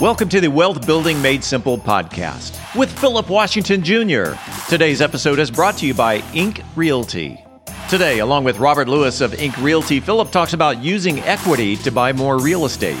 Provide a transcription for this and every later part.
Welcome to the Wealth Building Made Simple podcast with Philip Washington Jr. Today's episode is brought to you by Ink Realty. Today, along with Robert Lewis of Ink Realty, Philip talks about using equity to buy more real estate.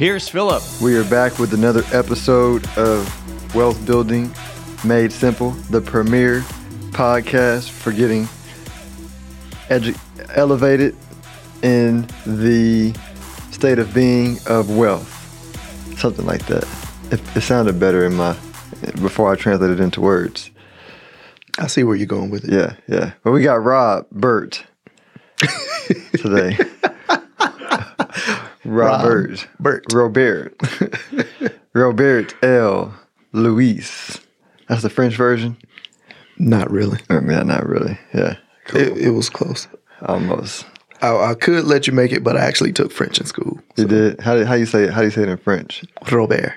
Here's Philip. We are back with another episode of Wealth Building Made Simple, the premier podcast for getting edu- elevated in the state of being of wealth. Something like that. It, it sounded better in my before I translated it into words. I see where you're going with it. Yeah, yeah. But we got Rob Burt today. Robert. Bert. Robert. Robert L. Louis. That's the French version? Not really. Or, yeah, not really. Yeah. Cool. It, it was close. Almost. I, I could let you make it, but I actually took French in school. You did? How, do- how you say it? How do you say it in French? Robert.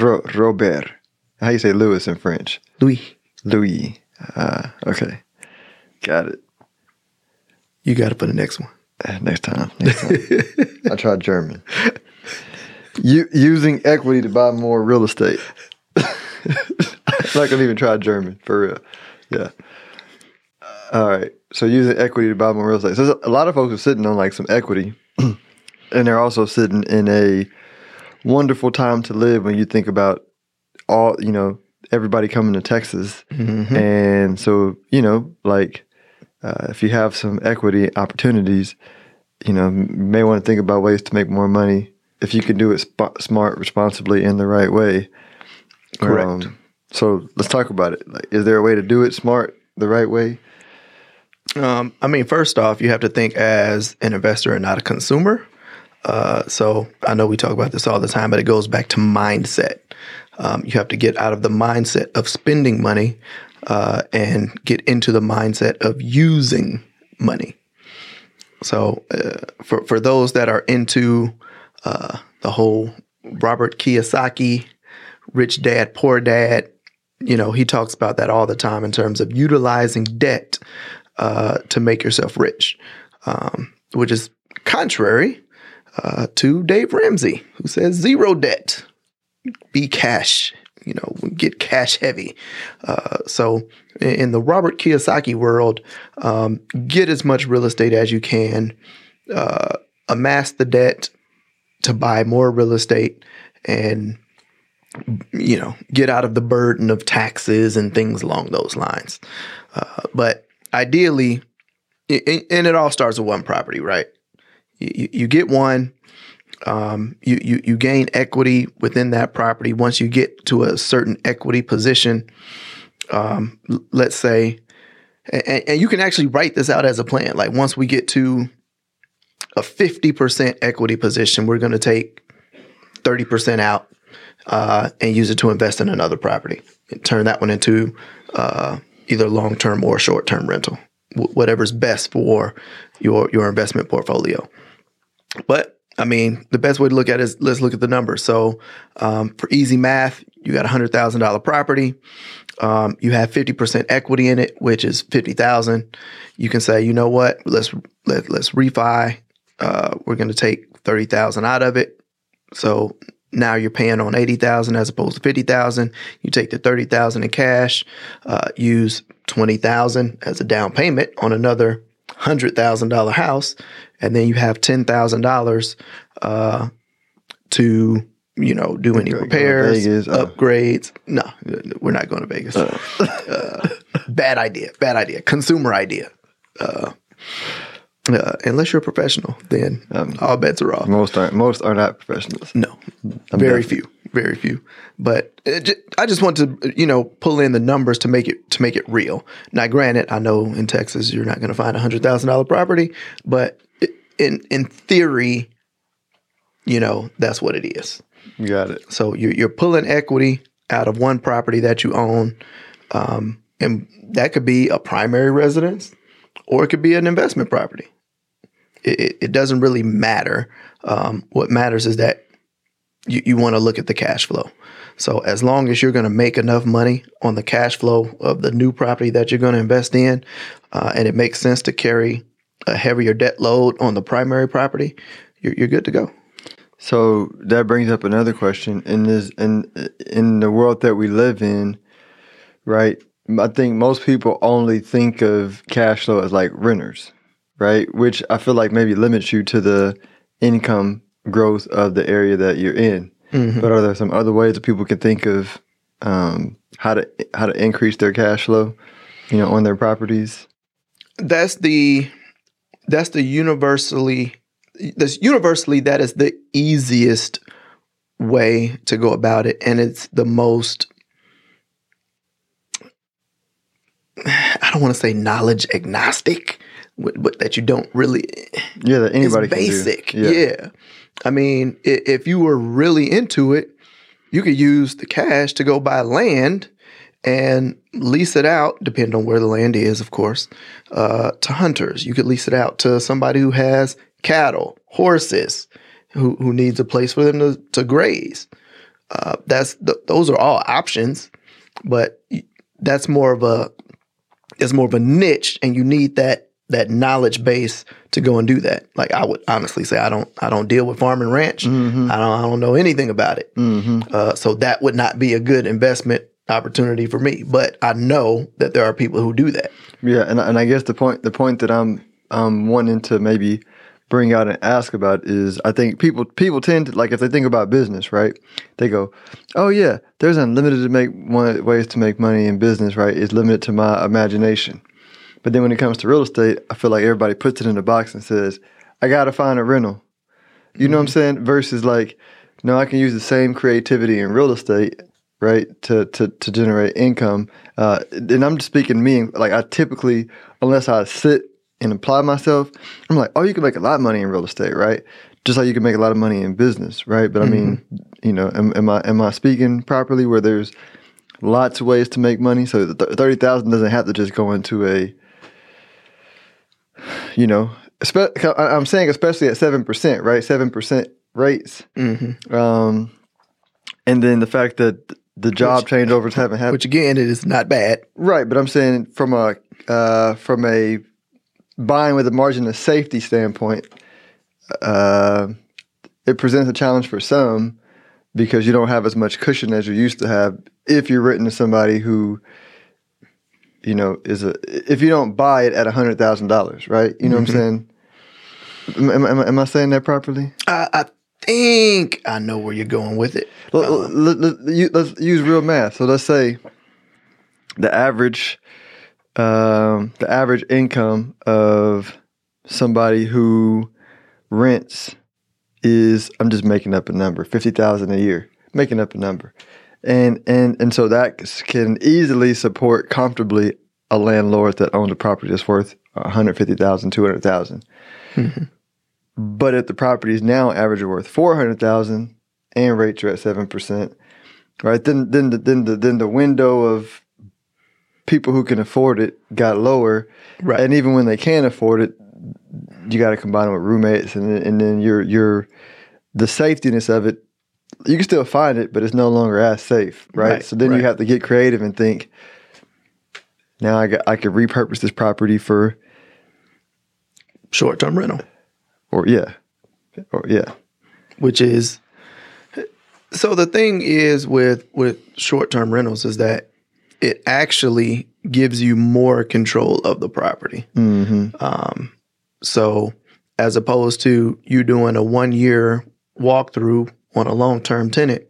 Ro- Robert. How do you say Louis in French? Louis. Louis. Uh, okay. Got it. You got it for the next one. Uh, Next time. Next time. I tried German. U- using equity to buy more real estate. I'm not gonna even try German for real. Yeah. All right. So using equity to buy more real estate. So a lot of folks are sitting on like some equity, and they're also sitting in a wonderful time to live when you think about all you know everybody coming to Texas, and so you know like uh, if you have some equity opportunities, you know, you may want to think about ways to make more money if you can do it sp- smart, responsibly, in the right way. Um, Correct. so let's talk about it. Like, is there a way to do it smart, the right way? Um, I mean, first off, you have to think as an investor and not a consumer. Uh, so I know we talk about this all the time, but it goes back to mindset. Um, you have to get out of the mindset of spending money uh, and get into the mindset of using money. So uh, for for those that are into uh, the whole Robert Kiyosaki, rich dad, poor dad, you know, he talks about that all the time in terms of utilizing debt uh, to make yourself rich, um, which is contrary uh, to Dave Ramsey, who says zero debt, be cash, you know, get cash heavy. Uh, so in the Robert Kiyosaki world, um, get as much real estate as you can, uh, amass the debt to buy more real estate, and you know, get out of the burden of taxes and things along those lines. Uh, but ideally, and it all starts with one property, right? You, you get one, um, you, you you gain equity within that property. Once you get to a certain equity position, um, let's say, and, and you can actually write this out as a plan. Like once we get to a fifty percent equity position, we're going to take thirty percent out uh, and use it to invest in another property. And turn that one into uh, either long term or short term rental, wh- whatever's best for your your investment portfolio. But I mean, the best way to look at it is let's look at the numbers. So um, for easy math, you got a hundred thousand dollar property. Um, you have fifty percent equity in it, which is fifty thousand. You can say, you know what? Let's let let's refi. Uh, we're going to take thirty thousand out of it. So now you're paying on eighty thousand as opposed to fifty thousand. You take the thirty thousand in cash, uh, use twenty thousand as a down payment on another hundred thousand dollar house, and then you have ten thousand dollars uh, to you know do any Go- go to repairs, Vegas, uh. upgrades. No, we're not going to Vegas. Uh, bad idea. Bad idea. Consumer idea. Uh, uh, unless you're a professional, then all bets are off. Most aren't. Most are not professionals. No, very few, very few. But ju- I just want to, you know, pull in the numbers to make it to make it real. Now, granted, I know in Texas you're not going to find a hundred thousand dollar property, but in in theory, you know, that's what it is. Got it. So you're, you're pulling equity out of one property that you own, um, and that could be a primary residence, or it could be an investment property. It, it, it doesn't really matter. Um, what matters is that you, you want to look at the cash flow. So as long as you're going to make enough money on the cash flow of the new property that you're going to invest in, uh, and it makes sense to carry a heavier debt load on the primary property, you're, you're good to go. So that brings up another question. In this in in the world that we live in, right? I think most people only think of cash flow as like renters, right? Which I feel like maybe limits you to the income growth of the area that you're in. Mm-hmm. But are there some other ways that people can think of um, how to how to increase their cash flow, you know, on their properties? That's the that's the universally that's universally that is the easiest way to go about it and it's the most I don't want to say knowledge agnostic, but, that you don't really Yeah, that anybody it's can do. basic. Yeah. I mean, if you were really into it, you could use the cash to go buy land and lease it out, depending on where the land is, of course, uh, to hunters. You could lease it out to somebody who has cattle, horses, who, who needs a place for them to, to graze. Uh, that's th- those are all options, but that's more of a it's more of a niche, and you need that that knowledge base to go and do that. Like I would honestly say, I don't I don't deal with farm and ranch. I don't I don't know anything about it. Uh, so that would not be a good investment opportunity for me. But I know that there are people who do that. Yeah, and and I guess the point the point that I'm um wanting to maybe bring out and ask about is I think people people tend to like if they think about business, right? They go, "Oh yeah, there's unlimited to make one ways to make money in business, right? It's limited to my imagination." But then when it comes to real estate, I feel like everybody puts it in a box and says, "I got to find a rental." You know what I'm saying? Versus like, no, I can use the same creativity in real estate, right, to to to generate income. Uh, and I'm just speaking me. Like I typically, unless I sit and apply myself, I'm like, oh, you can make a lot of money in real estate, right? Just like you can make a lot of money in business, right? But I mean, you know, am, am I am I speaking properly? Where there's lots of ways to make money, so thirty thousand doesn't have to just go into a, you know, I'm saying especially at seven percent, right? Seven percent rates. Um, and then the fact that the job changeovers haven't happened. Which again, it is not bad. Right, but I'm saying from a uh, from a buying with a margin of safety standpoint, uh, it presents a challenge for some because you don't have as much cushion as you used to have if you're written to somebody who, you know, is a if you don't buy it at a hundred thousand dollars, right? You know what I'm saying? Am, am, am I- saying that properly? I, I think I know where you're going with it. Let, let, let, use real math. So let's say the average, um, the average income of somebody who rents is I'm just making up a number, fifty thousand a year, making up a number, and and and so that can easily support comfortably a landlord that owns a property that's worth 150,000, 200,000. Mm-hmm. But if the property is now average worth 400,000 and rates are at 7%, right? Then then the, then the then the window of people who can afford it got lower. Right. And even when they can't afford it, you got to combine it with roommates and then, and then your your the safetiness of it you can still find it, but it's no longer as safe, right? Right, so then right. you have to get creative and think. Now I got I could repurpose this property for Short term rental. or yeah, or yeah, which is so the thing is with with short-term rentals is that it actually gives you more control of the property um, so as opposed to you doing a one year walkthrough on a long-term tenant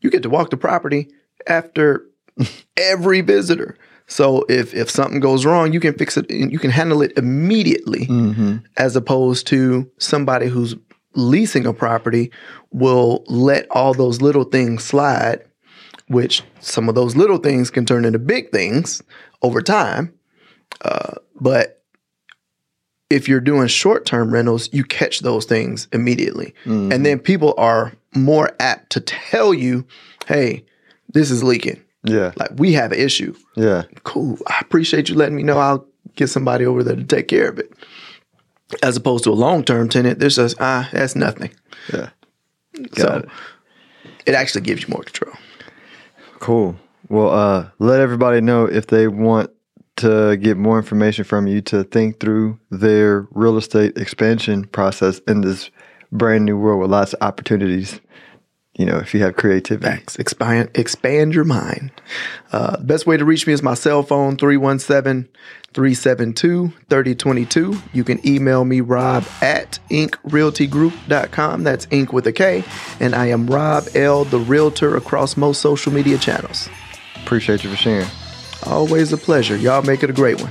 you get to walk the property after every visitor so if if something goes wrong you can fix it and you can handle it immediately as opposed to somebody who's leasing a property will let all those little things slide, which some of those little things can turn into big things over time. Uh, but if you're doing short term rentals, you catch those things immediately. And then people are more apt to tell you, hey, this is leaking. Yeah. Like we have an issue. Yeah. Cool. I appreciate you letting me know. I'll get somebody over there to take care of it. As opposed to a long term tenant, there's just ah, that's nothing. Yeah. so it. it actually gives you more control. Cool. Well, uh, let everybody know if they want to get more information from you to think through their real estate expansion process in this brand new world with lots of opportunities. You know, if you have creativity. Facts. Expand expand your mind. Uh, the best way to reach me is my cell phone, 317-372-3022. You can email me, rob at inkrealtygroup.com. That's ink with a K. And I am Rob L, the realtor across most social media channels. Appreciate you for sharing. Always a pleasure. Y'all make it a great one.